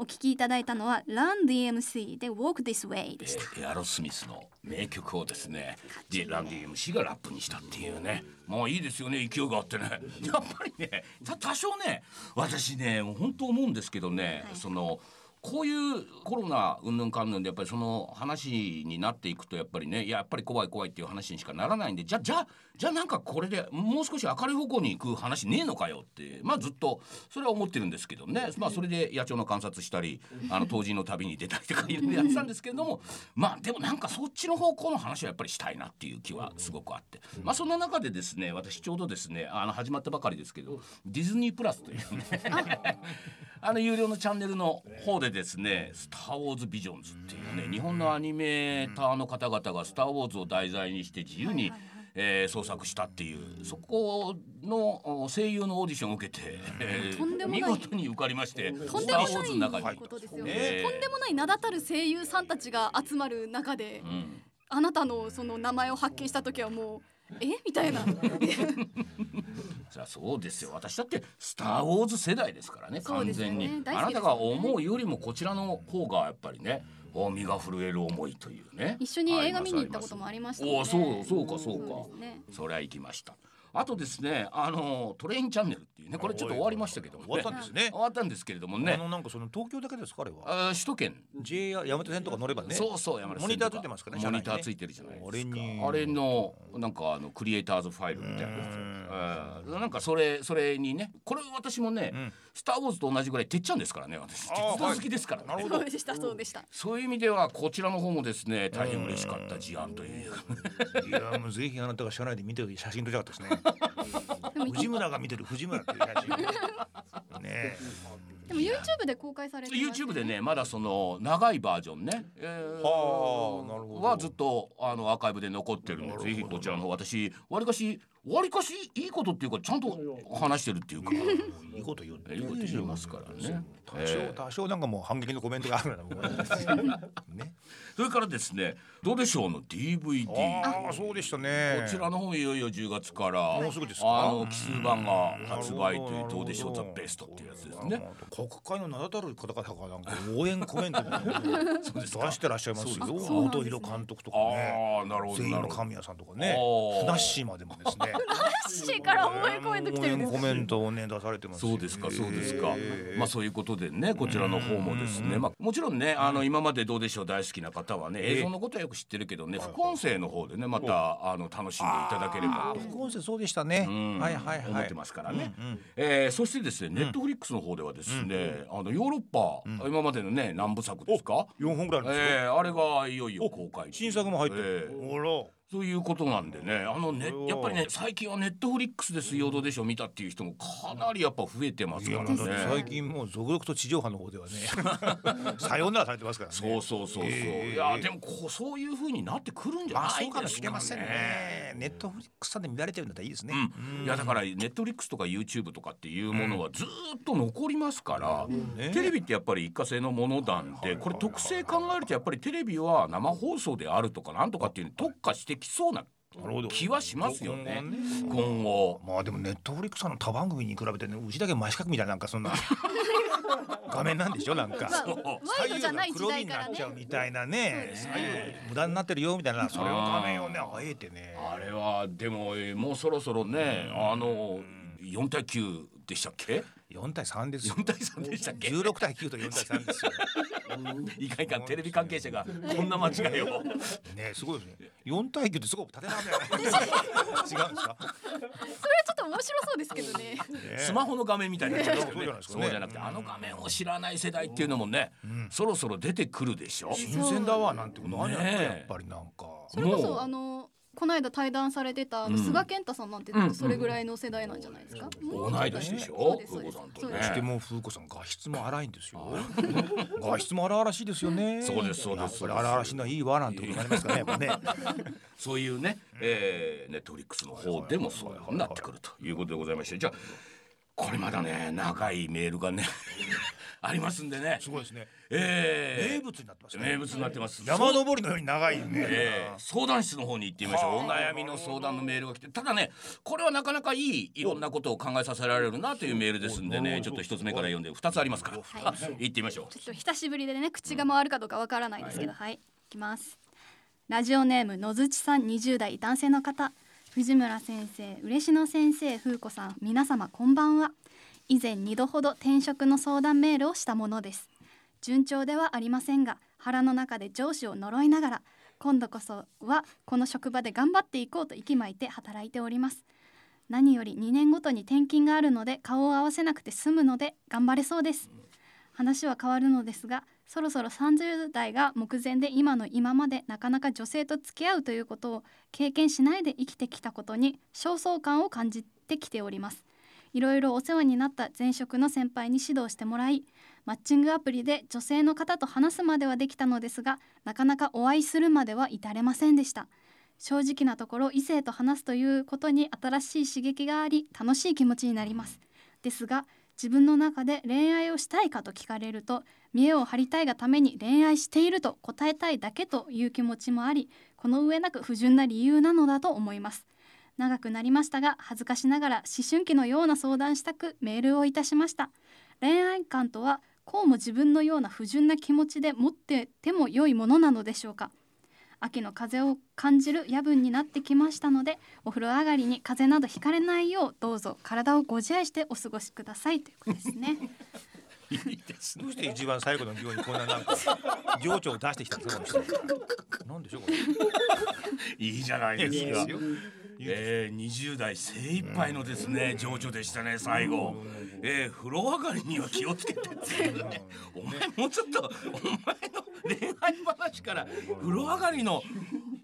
お聞きいただいたのは Run DMC で Walk This Way でした、えーエアロスミスの名曲をですねでランディ MC がラップにしたっていうね。もういいですよね勢いがあってね。やっぱりねた多少ね私ねもう本当思うんですけどね、はい。そのこういうコロナうんぬんかんぬんでやっぱりその話になっていくとやっぱりねいややっぱり怖い怖いっていう話にしかならないんでじゃあじゃあじゃあなんかこれでもう少し明るい方向に行く話ねえのかよってまあずっとそれは思ってるんですけどね。まあそれで野鳥の観察したりあの当時の旅に出たりとかいろいろやってたんですけれども まあでもなんかそっちの方向の話はやっぱりしたいなっていう気はすごくあって。まあそんな中でですね私ちょうどですねあの始まったばかりですけどディズニープラスというね あの有料のチャンネルの方でですね「スター・ウォーズ・ビジョンズ」っていうね日本のアニメーターの方々が「スター・ウォーズ」を題材にして自由に、えー創作したっていうそこのお声優のオーディションを受けて、えー見事に受かりまして「とんスター・ウォでもないーズ」の中に。ことですよね、えー。とんでもない名だたる声優さんたちが集まる中で、うん。あなたのその名前を発見した時はもうえ？みたいな そりゃそうですよ。私だって「スター・ウォーズ」世代ですからね完全に、ね大好あなたが思うよりもこちらの方がやっぱりねお身が震える思いというね。一緒に映画見に行ったこともありましたおおそうそうかそうか。そりゃ行きましたあとですねあのトレインチャンネルっていうねこれちょっと終わりましたけども、ね、終わったんですね。終わったんですけれどもあねのなんかその東京だけですかあれは？あー首都圏。JR 山手線とか乗ればね。そうそう山手線モニターついてますかねモニターついてるじゃないですか。あれに。あれのなんかあのクリエイターズファイルみたいなやつえーなんかそれそれにねこれ私もね、ん。スター・ウォーズと同じぐらいてっちゃんですからね私。鉄道好きですからね、なるほど。そうでしたそうでした。そういう意味ではこちらの方もですね大変嬉しかった事案という。いやもうぜひあなたが車内で見てる写真撮りたかったですね藤村が見てる藤村っていう写真ね でも YouTube で公開されてます YouTube でねまだその長いバージョンね、えーはあなるほど。はずっとあのアーカイブで残ってるんでぜひこちらの方私わりかしわりかしいいことっていうかちゃんと話してるっていうか。いいこと言ういいこと言いますからね。多えー少多少なんかもう反撃のコメントがあるなね。それからですねどうでしょうの DVD こああそうでしたね。ちらの方いよいよ10月からもうすぐですか？あの奇数版が発売というどうでしょうザベストっていうやつですね。国会の名だたる方々がなんか応援コメントも出してらっしゃいますよ。元弘監督とかね。ああなるほど全員の。神谷さんとかね。ふなっしーまでもですねシーから応援コメント来てるんです応援コメントをね出されてますそうですかそうですか、えー。まあそういうことでねこちらの方もですね、まあもちろんねあの今までどうでしょう大好きな方はね映像のことはよく知ってるけどね副音声の方でねまたあの楽しんでいただければ。と副音声そうでしたね。うん。はいはいはい。思ってますからね、うんうん。えーそしてですねネットフリックスの方ではですね、あのヨーロッパ、今までのね何部作ですか？4本ぐらいあえーあれがいよいよ公開新作も入ってえるー。ほらそういうことなんでね。あのねやっぱりね最近はネットフリックスで水曜どうでしょう見たっていう人もかなりやっぱ増えてますいからね最近もう続々と地上波の方ではね。さようならされてますからね。そうそうそうそう、えーいやでもこうそういう風になってくるんじゃまあなそかもいうですかしれませんね。ネットフリックスさんで見られてるんだったらいいですね。うん、いやだからネットフリックスとか YouTube とかっていうものはずーっと残りますから、ね。テレビってやっぱり一過性のものなんでこれ特性考えるとやっぱりテレビは生放送であるとかなんとかっていうのに特化してきそうななるほど。気はしますよね。今後今後。まあでもネットフリックスさんの他番組に比べてねうちだけ真四角みたいななんかそんな 画面なんでしょなんか。まあワイドじゃない時代からね。左右が黒になっちゃうみたいなね。無駄になってるよみたいなそれを画面をねあえてね。あれはでもえーもうそろそろねあの4対9でしたっけ？4対3ですよ。4対3でしたっけ？16対9と4対3ですよ。いかんいかんテレビ関係者がこんな間違いを。ねすごいですね。4対9ってすごく縦長じゃない違うんですか？それはちょっと面白そうですけどね。ねスマホの画面みたいになそうじゃないですかね。そうじゃなくてあの画面を知らない世代っていうのもねそろそろ出てくるでしょ？新鮮だわなんてこと。あるやっぱりなんか。それこもう。そあのこの間対談されてたあのうん。菅健太さんなんてうん。それぐらいの世代なんじゃないですか、もう同い年でしょ？風子さんとね。しても風子さん画質も荒いんですよ。画質も荒々しいですよね。そうですそうです荒々しいのはいいわなんてことになりますかねやっぱね。そういうね、えー、ネットフリックスの方でもそういうふうになってくるということでございまして。じゃあこれまだね長いメールがね ありますんでね。すごいですね。えー。名物になってますね。名物になってます。山登りのように長いね。えー。相談室の方に行ってみましょう。はあお悩みの相談のメールが来て。ただねこれはなかなかいいいろんなことを考えさせられるなというメールですんでね。ちょっと一つ目から読んで二つありますから、はい。あ行ってみましょう。ちょっと久しぶりでね口が回るかどうかわからないですけど、はい、い。きます。ラジオネームのずちさん20代男性の方藤村先生嬉野先生風子さん皆様こんばんは。以前2度ほど転職の相談メールをしたものです。順調ではありませんが腹の中で上司を呪いながら今度こそはこの職場で頑張っていこうと息巻いて働いております。何より2年ごとに転勤があるので顔を合わせなくて済むので頑張れそうです。話は変わるのですがそろそろ30代が目前で今の今までなかなか女性と付き合うということを経験しないで生きてきたことに焦燥感を感じてきております。いろいろお世話になった前職の先輩に指導してもらいマッチングアプリで女性の方と話すまではできたのですがなかなかお会いするまでは至れませんでした。正直なところ異性と話すということに新しい刺激があり楽しい気持ちになります。ですが自分の中で恋愛をしたいかと聞かれると見栄を張りたいがために恋愛していると答えたいだけという気持ちもありこの上なく不純な理由なのだと思います。長くなりましたが恥ずかしながら思春期のような相談したくメールをいたしました。恋愛観とはこうも自分のような不純な気持ちで持ってても良いものなのでしょうか？秋の風を感じる夜分になってきましたのでお風呂上がりに風邪などひかれないようどうぞ体をご自愛してお過ごしくださいということですね。いいですねどうして一番最後の行にこんななんか情緒を出してきたんですかなんでしょうこれ。いいじゃないですか。いいですよえー、20代精一杯のですね情緒でしたね最後、えー、風呂上がりには気をつけてお前もうちょっとお前の 恋愛話から風呂上がりの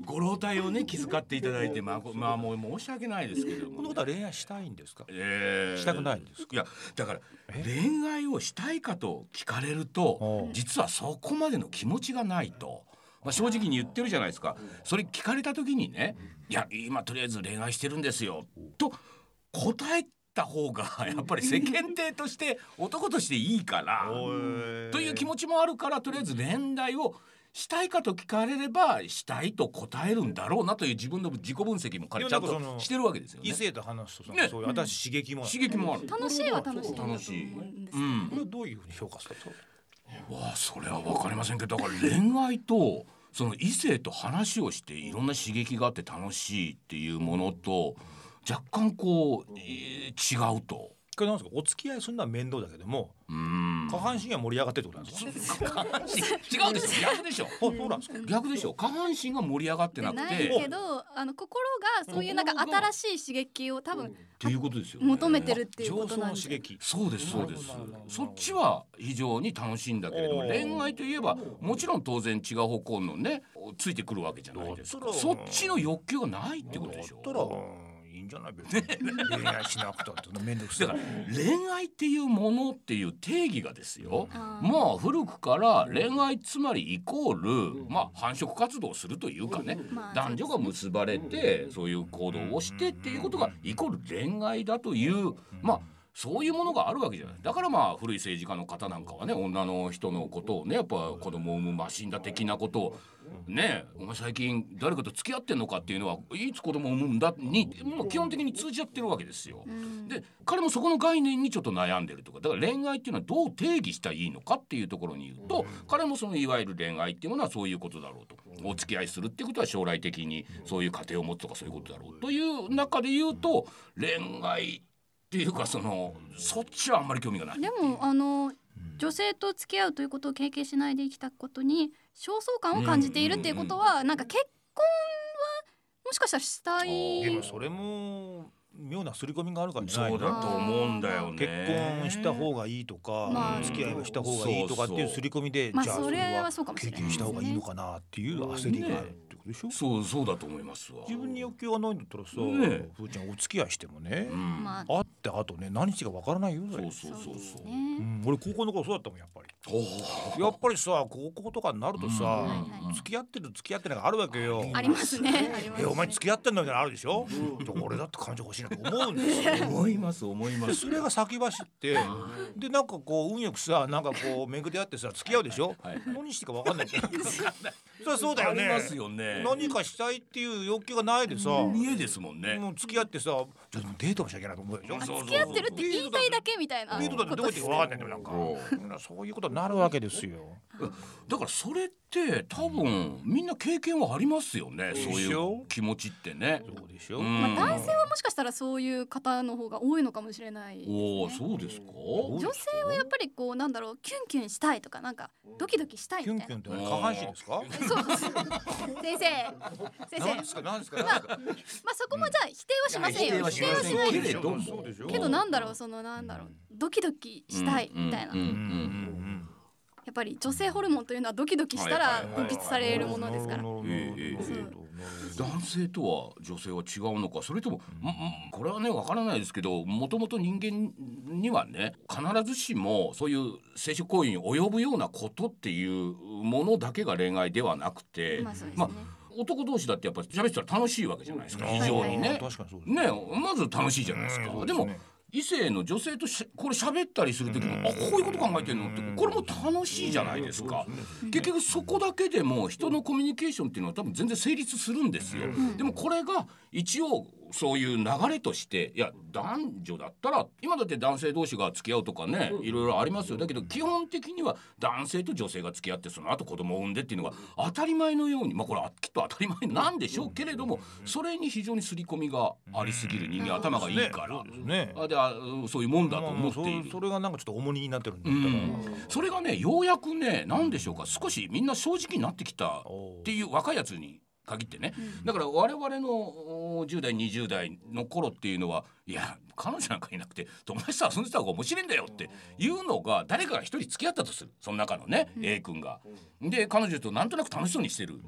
ご老体をね気遣っていただいてまあこまあもう申し訳ないですけれども、このことは恋愛したいんですか？えー。したくないんですか？いやだからえ？恋愛をしたいかと聞かれると実はそこまでの気持ちがないと。まあ、正直に言ってるじゃないですか。それ聞かれた時にね「いや今とりあえず恋愛してるんですよ」と答えた方がやっぱり世間体として男としていいからという気持ちもあるからとりあえず恋愛をしたいかと聞かれればしたいと答えるんだろうなという自分の自己分析も彼ちゃんとしてるわけですよね。異。性と話すとね。そういう新しい刺激もある。刺激もある。楽しいは楽しい楽しい。んですうん。これはどういうふうに評価するんですかわあそれは分かりませんけどだから恋愛とその異性と話をしていろんな刺激があって楽しいっていうものと若干こう、えー違うと。これなんですか？お付き合いするのは面倒だけどもうん。下半身が盛り上がってるってことなんですか？下半身。違うでしょ 逆でしょ。あそうなんですか？逆でしょ。下半身が盛り上がってなくないてけどあの心がそういうなんか新しい刺激を多分っていうことですよね。求めてるっていうことなんで。刺激。そうですそうです。そっちは非常に楽しいんだけれども恋愛といえばもちろん当然違う方向のねついてくるわけじゃないですか。そっちの欲求がないってことでしょ。だったらうじゃない別に 恋愛しなくたって面倒くさいだから恋愛っていうものっていう定義がですよ。あーまあ古くから恋愛つまりイコールまあ繁殖活動をするというかね。まあ男女が結ばれてそういう行動をしてっていうことがイコール恋愛だというまあそういうものがあるわけじゃない。だからまあ古い政治家の方なんかはね女の人のことをねやっぱ子供を産むマシンだ的なことをねえお前最近誰かと付き合ってんのかっていうのはいつ子供を産むんだにもう基本的に通じ合ってるわけですよ。うん。で彼もそこの概念にちょっと悩んでるとかだから恋愛っていうのはどう定義したらいいのかっていうところに言うと彼もそのいわゆる恋愛っていうものはそういうことだろうと。お付き合いするっていうことは将来的にそういう家庭を持つとかそういうことだろうという中で言うと恋愛っていうかそのそっちはあんまり興味がない。でもあの女性と付き合うということを経験しないで生きたことに焦燥感を感じているっていうことはなんか結婚はもしかしたらしたいでもそれも妙な刷り込みがあるからそうだと思うんだよね。結婚した方がいいとか、まあ。付き合いをした方がいいとかっていう刷り込みで、まあじゃあそれはれそうかもしれない経験した方がいいのかなっていう焦りがあることでしょ？そうそうだと思いますわ。自分に欲求がないんだったらさ、ねえ。ふーちゃんお付き合いしてもね、うん。まあ。会ってあとね何日かわからないよそうだよそうそう。そうね。うん、俺高校の頃そうだったもんやっぱり。おやっぱりさ高校とかになるとさ、うん。はいはい。付き合ってる付き合ってないがあるわけよ。ありますね。ありますね。えお前付き合ってんのみたいなのあるでしょ、で俺だって彼女欲しいなと 思うんですよ。思います思いまです。それが先走ってでなんかこう運よくさなんかこう巡り合ってさ付き合うでしょ、はい何していいか分かんない。そりゃそうだよね。ありますよね。何かしたいっていう欲求がないでさ、見えですもんね。もう付き合ってさちょっとデートもしなきゃいけないと思うでしょ？付き合ってるって言いたいだけみたいなデートだってどこ行って分かんないんだよなんか。そう。いうことになるわけですよ。だからそれって多分みんな経験はありますよねそういでしょ？う気持ちってね。そうでしょ、うん。まあ、男性はもしかしたらそういう方の方が多いのかもしれないね。おおそうですか？女性はやっぱりこうなんだろうキュンキュンしたいとかなんかドキドキしたいキュみたいなンキュンって下半身ですか？そう。で す先生。先生。何ですか？何ですか？何ですか？まあそこもじゃあ否定はしませんよ、うん否定はしないけれどけどなんだろうそのなんだろうドキドキしたいみたいな、ぱり女性ホルモンというのはドキドキしたら分泌されるものですから。男性とは女性は違うのか。それとも、うんうんこれはねわからないですけどもともと人間にはね必ずしもそういう性的行為に及ぶようなことっていうものだけが恋愛ではなくて、まあそうですね、まあ男同士だってやっぱり喋ってたら楽しいわけじゃないですか。非常にね。ね。まず楽しいじゃないですか。うん。でも異性の女性としこれ喋ったりする時も、あこういうこと考えてんのってこれも楽しいじゃないですか。結局そこだけでも人のコミュニケーションっていうのは多分全然成立するんですよ。でもこれが一応そういう流れとしていや男女だったら今だって男性同士が付き合うとかねいろいろありますよだけど基本的には男性と女性が付き合ってその後子供を産んでっていうのが当たり前のようにまあこれはきっと当たり前なんでしょうけれどもそれに非常に刷り込みがありすぎる人間頭がいいから。ね。あであそういうもんだとまあ思っているそ。それがなんかちょっと重荷になってるんだうったら。ん、それがねようやくね何でしょうか少しみんな正直になってきたっていう若いやつに限ってね、だから我々のお10代20代の頃っていうのはいや彼女なんかいなくて友達と遊んでた方が面白いんだよっていうのが誰かが一人付き合ったとする。その中のね、A 君が。で彼女となんとなく楽しそうにしてる。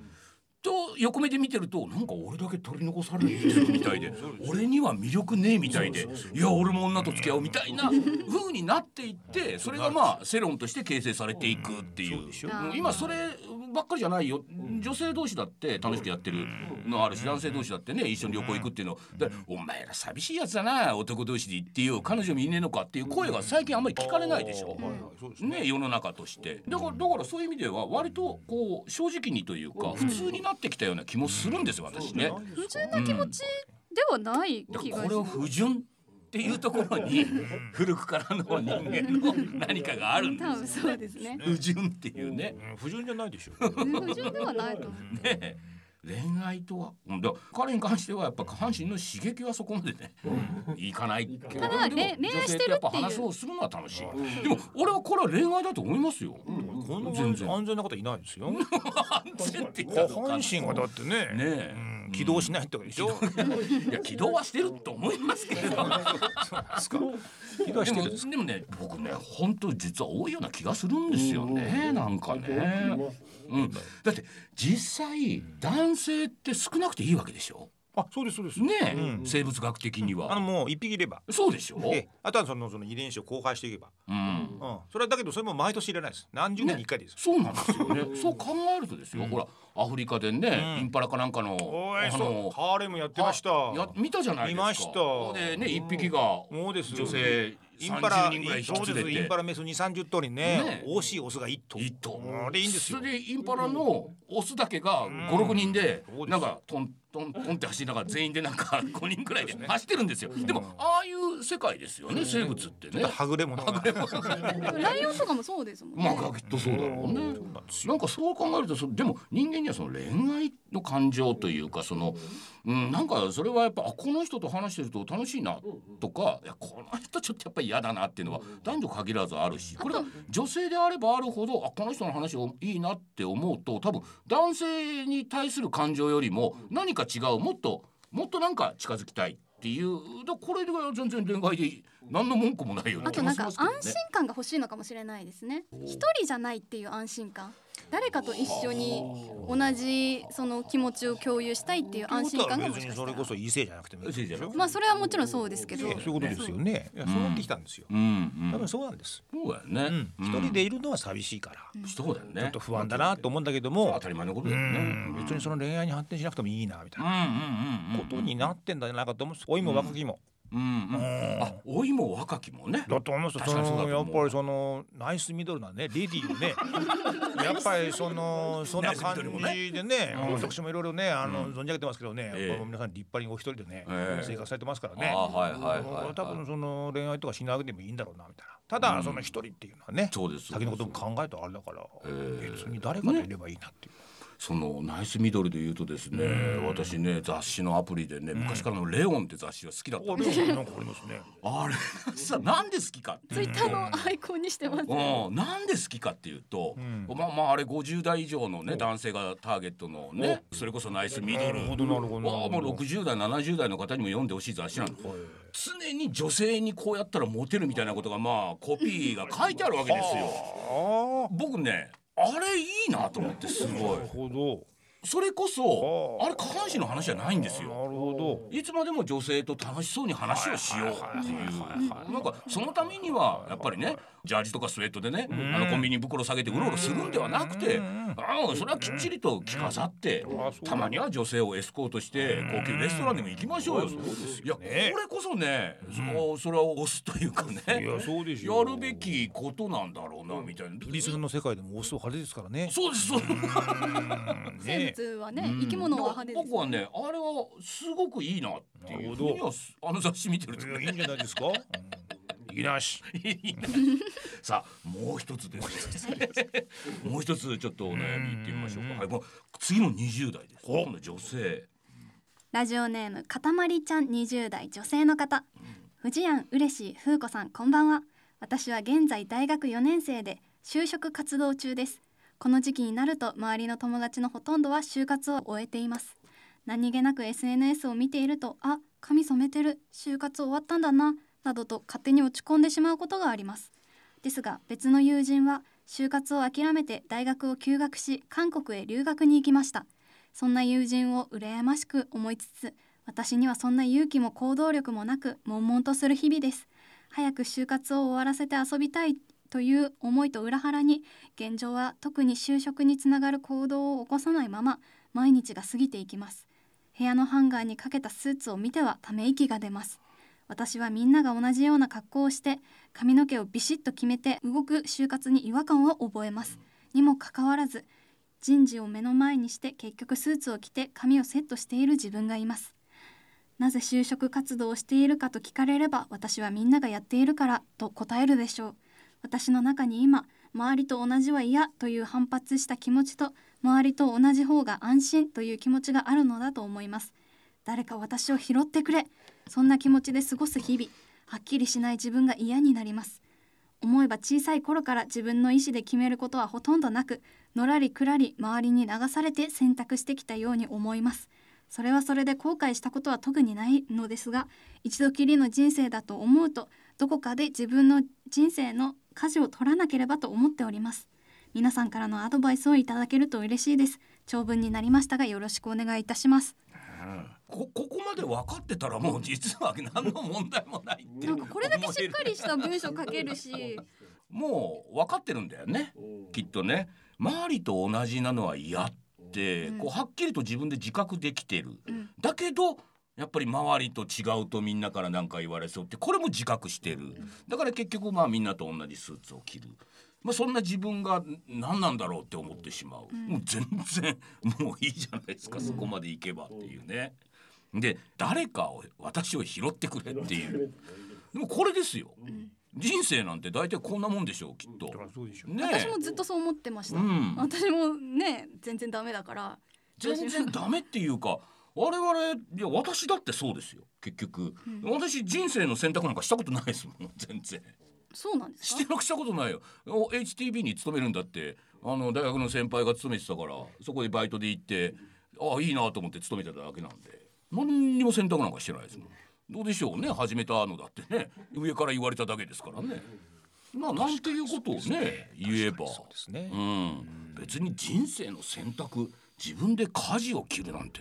と横目で見てるとなんか俺だけ取り残されてるみたいで俺には魅力ねえみたいでいや俺も女と付き合うみたいな風になっていってそれがまあ世論として形成されていくっていう。今そればっかりじゃないよ。女性同士だって楽しくやってる。のあるし男性同士だってね一緒に旅行行くっていうの。でお前ら寂しいやつだな男同士でっていう彼女もいねえのかっていう声が最近あんまり聞かれないでしょ。うね。ね、世の中として。だからだからそういう意味では割とこう正直にというか普通になってきたような気もするんですよ私ね。不純な気持ちではないだか気がします。らこれを不純っていうところに古くからの人間の何かがあるんで多分すそうですね。不純っていうね。うん。不純じゃないでしょ。不純ではないと思う。ね恋愛とはうんだから彼に関してはやっぱ下半身の刺激はそこまでねいかないけどただ恋恋愛してるっていう。女性とやっぱ話をするのは楽しい。でも俺はこれは恋愛だと思いますよ。こん。な全然。安全な方いないですよ。安全って言った下ら半身がだってね。ねえ。うん起動しないってことでしょ？いや起動はしてると思いますけれど 起動してるんですか？でもね僕ね本当実は多いような気がするんですよねなんかね。うん、だって実際男性って少なくていいわけでしょ？あ、そうですそうです。ねえ、うん生物学的にあのは。もう一匹いれば。そうでしょ、ええ、あとはそのその遺伝子を交配していけば。うんうん。それはだけどそれも毎年入れないです。何十年に一回です。そうなんですよね。そう考えるとですよ、ほらアフリカでね、うんインパラかなんかのあの。ハーレムやってました。あや見たじゃないですか。見ましたでね一匹がもうです。女性インパラ30人ぐらい引そうです。き連れてインパラメス二三十頭にねね、惜しいオスが一頭。一頭あれいいんですよそ。れでインパラのオスだけが五六人でそうですなんかトントントンって走りながら全員でなんか 五人ぐらいで走ってるんですよ。でもああいう世界ですよね生物ってね。はぐれ者が。ライオンとかもそうですもんねまあきっとそうだろうね。そうなんですよ。なんかそう考えるとそでも人間にはその恋愛の感情というかその、うん、なんかそれはやっぱあこの人と話してると楽しいなとかいやこの人ちょっとやっぱり嫌だなっていうのは男女限らずあるしこれが女性であればあるほどあこの人の話をいいなって思うと多分男性に対する感情よりも何か違う？もっともっとなんか近づきたいっていうだこれでは全然恋愛で何の文句もないよね。あとなんか安。心感が欲しいのかもしれないですね。一人じゃないっていう安心感。誰かと一緒に同じその気持ちを共有したいっていう安心感がもしかしたら。それこそ異性じゃなくてもいいまあそれはもちろんそうですけど。そういうことですよね。そうなってきたんですよ。多分そうなんです。そうだよね。うん、一人でいるのは寂しいから、そうだよね。ちょっと不安だなと思うんだけども。当、たり前のことうだよね。ん、別にその恋愛に発展しなくてもいいなみたいなことになってんじゃないかと思うんです。老いも若きも。うんうん。あ老いも若きもね。だと思いますやっぱりそのナイスミドルなね。レディーをね。やっぱりそのそんな感じでねうん。私もいろいろねあの存じ上げてますけどね、ええ。やっぱ皆さん立派にお一人でね、ええ。生活されてますからね。あはいはいはいはい。多分その恋愛とかしなくてもいいんだろうなみたいな。ただその一人っていうのはね、そうです。先のことも考えるとあれだから、ええ。別に誰かといればいいなっていう、そのナイスミドルで言うとですね私ね雑誌のアプリでね昔からのレオンって雑誌が好きだったあんですよれなんかありますね。あれさなんで好きかっていうと。ツイッターのアイコンにしてますうん、なんで好きかっていうと、ん。まあまああれ50代以上のね男性がターゲットのねそれこそナイスミドル。なるほどなるほど。わあもう60代70代の方にも読んでほしい雑誌なの常に女性にこうやったらモテるみたいなことがまあコピーが書いてあるわけですよ。あ僕ねあれいいなと思ってすごい。なるほど。それこそあ。あれ下半身の話じゃないんですなるよほど。いつまでも女性と楽しそうに話をしようっていう。はいはいはいはいなんかそのためにはやっぱりねジャージとかスウェットでねあのコンビニ袋下げてうろうろするんではなくてああそれはきっちりと着飾ってたまには女性をエスコートして高級レストランでも行きましょうよ。いやこねれこそねそうそれは押すというかねいやそうですよ。やるべきことなんだろうなみたいな。リスの世界でもオスは派手ですからね。そうですそうですうん生ね物はね生き物は派手です僕はねあれはすごくいいなっていうふうにはあの雑誌見てるとね。いやいいんじゃないですか、うん、いいなし。さあもう一つですね。もう一つちょっとお悩みいってみましょうか。はいもう次の20代です。今度女性。ラジオネームかたまりちゃん20代女性の方。藤庵うれしい風子さんこんばんは。私は現在大学4年生で就職活動中ですこの時期になると周りの友達のほとんどは就活を終えています。何気なく SNS を見ているとあ髪染めてる。就活終わったんだななどと勝手に落ち込んでしまうことがあります。ですが別の友人は就活を諦めて大学を休学し韓国へ留学に行きました。そんな友人を羨ましく思いつつ私にはそんな勇気も行動力もなく悶々とする日々です。早く就活を終わらせて遊びたい。という思いと裏腹に現状は特に就職につながる行動を起こさないまま毎日が過ぎていきます。部屋のハンガーにかけたスーツを見てはため息が出ます。私はみんなが同じような格好をして髪の毛をビシッと決めて動く就活に違和感を覚えます。にもかかわらず人事を目の前にして結局スーツを着て髪をセットしている自分がいます。なぜ就職活動をしているかと聞かれれば私はみんながやっているからと答えるでしょう。私の中に今周りと同じは嫌という反発した気持ちと周りと同じ方が安心という気持ちがあるのだと思います。誰か私を拾ってくれそんな気持ちで過ごす日々はっきりしない自分が嫌になります。思えば小さい頃から自分の意思で決めることはほとんどなくのらりくらり周りに流されて選択してきたように思います。それはそれで後悔したことは特にないのですが一度きりの人生だと思うとどこかで自分の人生の舵を取らなければと思っております。皆さんからのアドバイスをいただけると嬉しいです。長文になりましたがよろしくお願いいたします。こここまで分かってたらもう実は何の問題もないってなんかこれだけしっかりした文章書けるし。もう分かってるんだよね。きっとね。周りと同じなのは嫌って、うん。こうはっきりと自分で自覚できてる、うん。だけどやっぱり周りと違うとみんなから何か言われそうってこれも自覚してる、だから結局まあみんなと同じスーツを着る。まあ、そんな自分が何なんだろうって思ってしまう、もう全然もういいじゃないですか、そこまでいけばっていうね。で誰かを私を拾ってくれっていう。でもこれですよ、人生なんて大体こんなもんでしょうきっと。ね私もずっとそう思ってました、うん。私もね全然ダメだから。全然ダメっていうか我々いや私だってそうですよ。結局、私人生の選択なんかしたことないですもん。全然。そうなんですか？してなくしたことないよ。お HTB に勤めるんだって。あの大学の先輩が勤めてたからそこでバイトで行ってああいいなと思って勤めてただけなんで。何にも選択なんかしてないですもん。どうでしょうね。始めたのだってね。上から言われただけですからね。まあなんていうことをね言えば。そうですね、うん、別に人生の選択自分で舵を切るなんて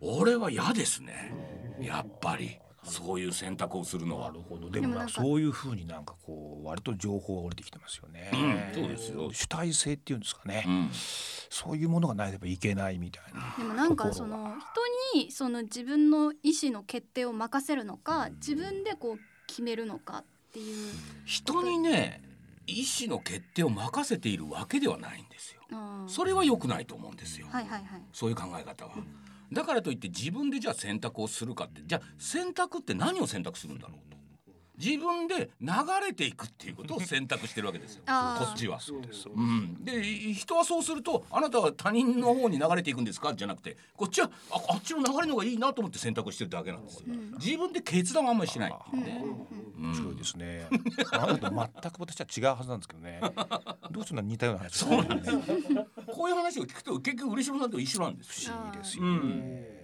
俺は嫌ですね。やっぱり。そういう選択をするのは。なるほどでもなでもなんかそういうふうになんかこう割と情報が降りてきてますよね、うんそうですよ。主体性っていうんですかね、うん。そういうものがないといけないみたいな。でもなんかその人にその自分の意思の決定を任せるのか自分でこう決めるのかっていう、人にね意思の決定を任せているわけではないんですよ。うんそれは良くないと思うんですよ。はいはいはい。そういう考え方はだからといって自分でじゃあ選択をするかってじゃあ選択って何を選択するんだろうと。自分で流れていくっていうことを選択してるわけですよ。こっちは。そうです。そううん、で人はそうするとあなたは他人の方に流れていくんですか？じゃなくてこっちはああっちの流れの方がいいなと思って選択してるだけなんですよ、自分で決断はあんまりしない。っていうね、面白いですね。あなたと全く私は違うはずなんですけどね。どうしてそんな似たような話そうなんです。ね。こういう話を聞くと結局嬉野さんと一緒なんですよ。不思議ですよね。う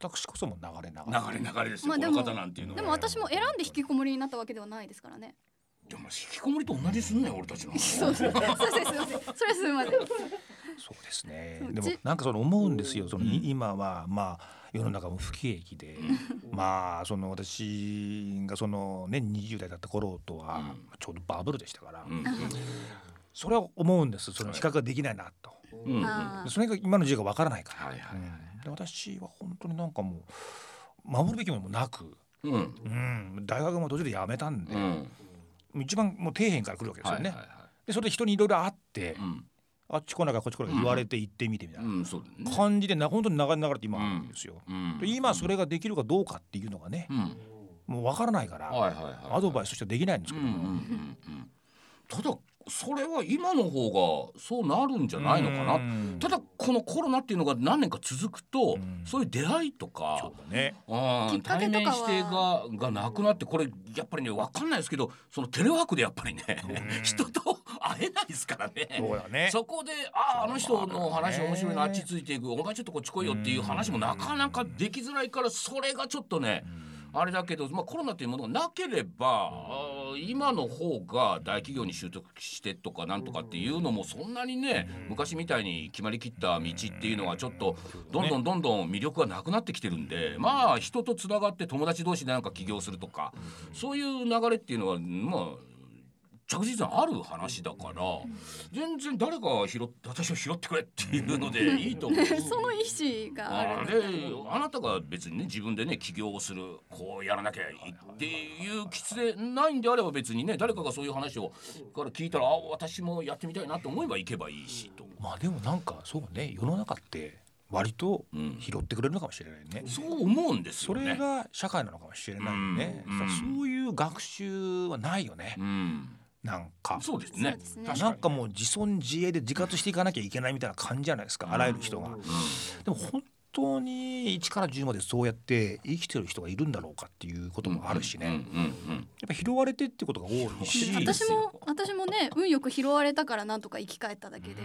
私こそも流れ流れ。流れ流れですよ、まあでもこの方なんていうのは。でも私も選んで引きこもりになったわけではないですからね。でも引きこもりと同じすんね俺たちの そうそうそうですすいませんそれすみませんそうですね。そう。でもじなんかその思うんですよ。そのい今はまあ世の中も不景気で、まあその私がそのね20代だった頃とはうん。ちょうどバブルでしたから、うん。それは思うんです。その比較ができないなと。うん。うんあでそれが今の時代がわからないから。はいはいはい。うんで私は本当になんかもう守るべきものもなく、うん。うん、大学も途中で辞めたんで、うん。一番もう底辺から来るわけですよね。はいはいはでそれで人にいろいろ会って、うん。あっち来ないからこっち来ないから言われて行ってみてみたいな感じでな本当に流れ流れて今あるん。ですよ。うん。で今それができるかどうかっていうのがねう、ん。もう分からないから、はいはいはいアドバイスとしてはできないんですけども、ただそれは今の方がそうなるんじゃないのかな。うん。ただこのコロナっていうのが何年か続くと、うん。そういう出会いとそかね。うんきっかけとかは対面してががなくなってこれやっぱりね分かんないですけどそのテレワークでやっぱりね、うん。人と会えないですからね。そうだね。そこであああの人の話面白いなあっちついていくお前ちょっとこっち来いよっていう話もなかなかできづらいからそれがちょっとねあれだけど、まあ、コロナというものがなければ今の方が大企業に習得してとかなんとかっていうのもそんなにね昔みたいに決まりきった道っていうのはちょっとどんどんどんどん魅力がなくなってきてるんでまあ人とつながって友達同士でなんか起業するとかそういう流れっていうのはまあ着実にある話だから全然誰かが拾って私を拾ってくれっていうのでいいと思う。その意思がああるであなたが別にね自分でね起業をするこうやらなきゃいいっていうきつでないんであれば別にね誰かがそういう話をから聞いたらあ私もやってみたいなと思えば行けばいいしと。まあでもなんかそうね世の中って割とうん拾ってくれるのかもしれないね。そう思うんですね。れが社会なのかもしれないね。うんそういう学習はないよね。うん、なんか。そうですね。なんかもう自尊自衛で自活していかなきゃいけないみたいな感じじゃないですか、あらゆる人が。でも本当に1から10までそうやって生きてる人がいるんだろうかっていうこともあるしね、うんうんやっぱ拾われてってことが多いし。私も私もね運よく拾われたからなんとか生き返っただけで。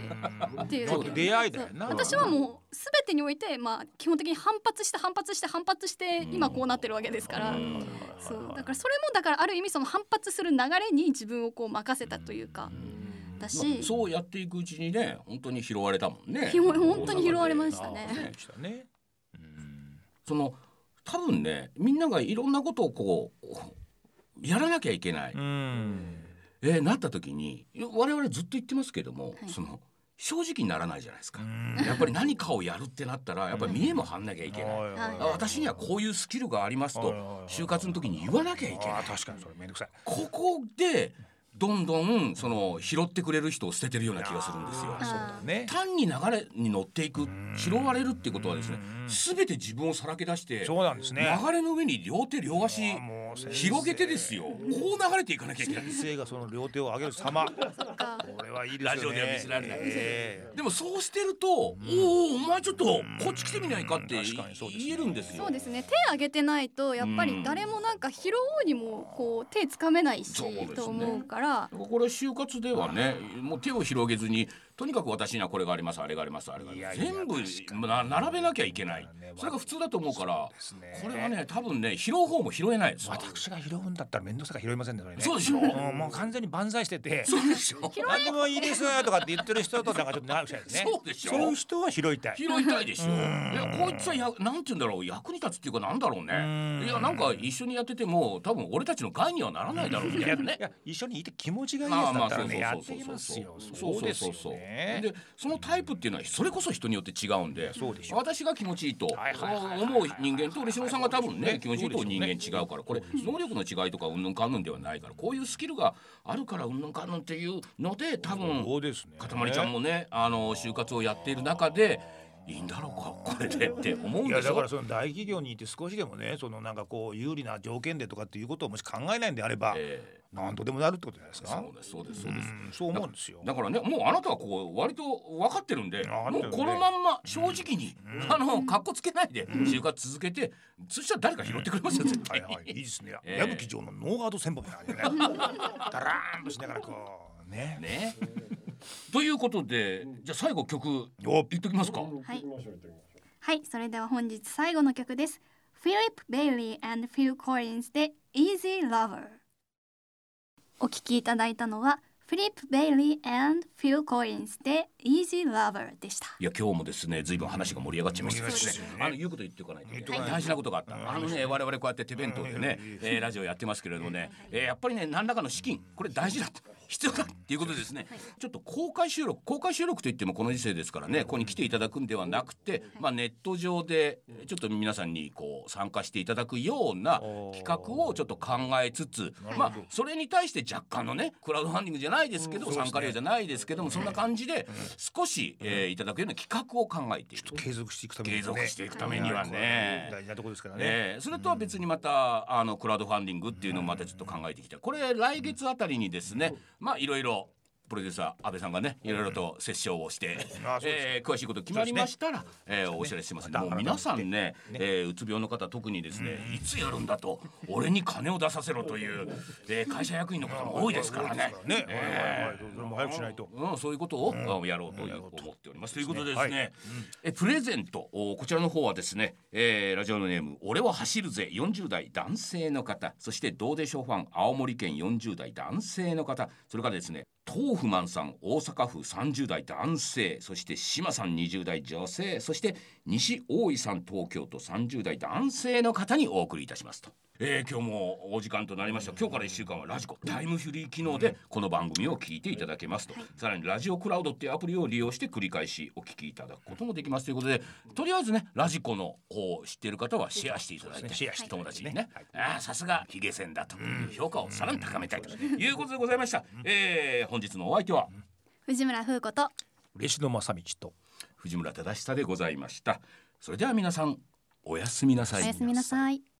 っていう出会いだよな。私はもうすべてにおいてまあ基本的に反発して反発して反発して今こうなってるわけですから、うん。そう。だからそれもだからある意味その反発する流れに自分をこう任せたというか、だましあ、そうやっていくうちにね本当に拾われたもんね。本当に拾われましたね。ねうん。その多分ねみんながいろんなことをこうやらなきゃいけない、うん。えーなった時に我々ずっと言ってますけども、はい。その正直にならないじゃないですか、うん。やっぱり何かをやるってなったらやっぱり見えも張んなきゃいけない、私にはこういうスキルがありますと就活の時に言わなきゃいけない。確かにそれめんどくさい。ここでどんどんその拾ってくれる人を捨ててるような気がするんですよ。あー。そうだね。単に流れに乗っていく拾われるってことはですねうん。全て自分をさらけ出してそうなんですね。流れの上に両手両足広げてですよ。こう流れていかなきゃいけない。先生がその両手を上げる様。そっか。これはいいですよね。ラジオでは見せられない、えでもそうしてると、おおお前ちょっとこっち来てみないかって確かにそうですね。言えるんですよ。そうですね。手挙げてないとやっぱり誰もなんか拾おうにもこう手つかめないし、と思うからこれ就活ではねもう手を広げずにとにかく私にはこれがありますあれがありますあれがあります。全部並べなきゃいけない。ねそれが普通だと思うからね。これはね多分ね拾う方も拾えないです。わ私が拾うんだったら面倒くさいから拾いませんねね。そうでしょ。うんもう完全に万歳しててそうでしょ何でもいいですとかって言ってる人となんかちょっと長くしたいですね。そうでしょ。そういう人は拾いたい。拾いたいでしょ。いやこいつはやなんて言うんだろう。役に立つっていうかなんだろうね。いやなんか一緒にやってても多分俺たちの害にはならないだろうみたいないねいや一緒にいて気持ちがいいやつだったらねやっていきますよ。そうそうそうそうね。でそのタイプっていうのはそれこそ人によって違うんでそうでしょ。私が気持ちいいと思う人間と嬉野さんが多分ね気持ちいいと人間違うからこれ能力の違いとかうんぬんかんぬんではないからこういうスキルがあるからうんぬんかんぬんっていうので多分そうですね。かたまりちゃんもねあの就活をやっている中でいいんだろうかこれでって思うんでしょ？だからその大企業にいて少しでもねそのなんかこう有利な条件でとかっていうことをもし考えないんであればえ何とでもなるってことじゃないですか？そうですそうですそうです。うんそう思うんですよ。だからねもうあなたはこう割と分かってるんでもうこのまんま正直に、あの格好つけないで就活続けて、そしたら誰か拾ってくれますよ絶対。に。はいはいいいですね。ええ。矢吹城のノーガード戦法みたいなね。ダラーンとしながらこうね。ね。ということでじゃあ最後曲お言っときますか。はい。はいそれでは本日最後の曲です。フィリップ・ベイリー and Phil Collins で Easy Lover お聴きいただいたのはフィリップ・ベイリー and Phil Collins で Easy Lover でした。いや今日もですねずいぶん話が盛り上がっちゃいました。盛り上がっちゃいましたね。あの言うこと言っておかないと、言っておかないと。大事なことがあった、あのね我々こうやって手弁当でね、えーラジオやってますけれどもね、えーやっぱりね何らかの資金これ大事だ必要だっていうことですね、ちょっと公開収録公開収録といってもこの時世ですからねここに来ていただくんではなくて、まあ、ネット上でちょっと皆さんにこう参加していただくような企画をちょっと考えつつ、まあそれに対して若干のねクラウドファンディングじゃないですけど、参加料じゃないですけどもそんな感じで少し、えーいただくような企画を考えている。継続していくために継続していくためにはね。大事なところですからね。えーそれとは別にまたあのクラウドファンディングっていうのをまたちょっと考えてきたこれ来月あたりにですねまあいろいろプロデューサー安倍さんがねいろいろと折衝をして、えー詳しいこと決まりましたら、えーお知らせします。もう皆さんねえーうつ病の方特にですねいつやるんだと俺に金を出させろという、えー会社役員の方も多いですからね。それも早くしないと。うん、そういうことを、あやろうという思っております。ということでですね、はい。えプレゼントおこちらの方はですね、えーラジオのネーム俺は走るぜ40代男性の方。そしてどうでしょうファン青森県40代男性の方。それからですね豆腐マンさん大阪府30代男性そして志麻さん20代女性そして西大井さん東京都30代男性の方にお送りいたしますと。えー今日もお時間となりました。今日から1週間はラジコタイムフリー機能でこの番組を聞いていただけますと、さらにラジオクラウドっていうアプリを利用して繰り返しお聞きいただくこともできますということでとりあえずねラジコのこう知っている方はシェアしていただいて、シェアして友達にね、ああさすがヒゲ線だと。いう評価をさらに高めたいと。いうことでございました、えー本日のお相手は？藤村風子と。嬉野正道と藤村忠久でございました。それでは皆さんおやすみなさい。おやすみなさい。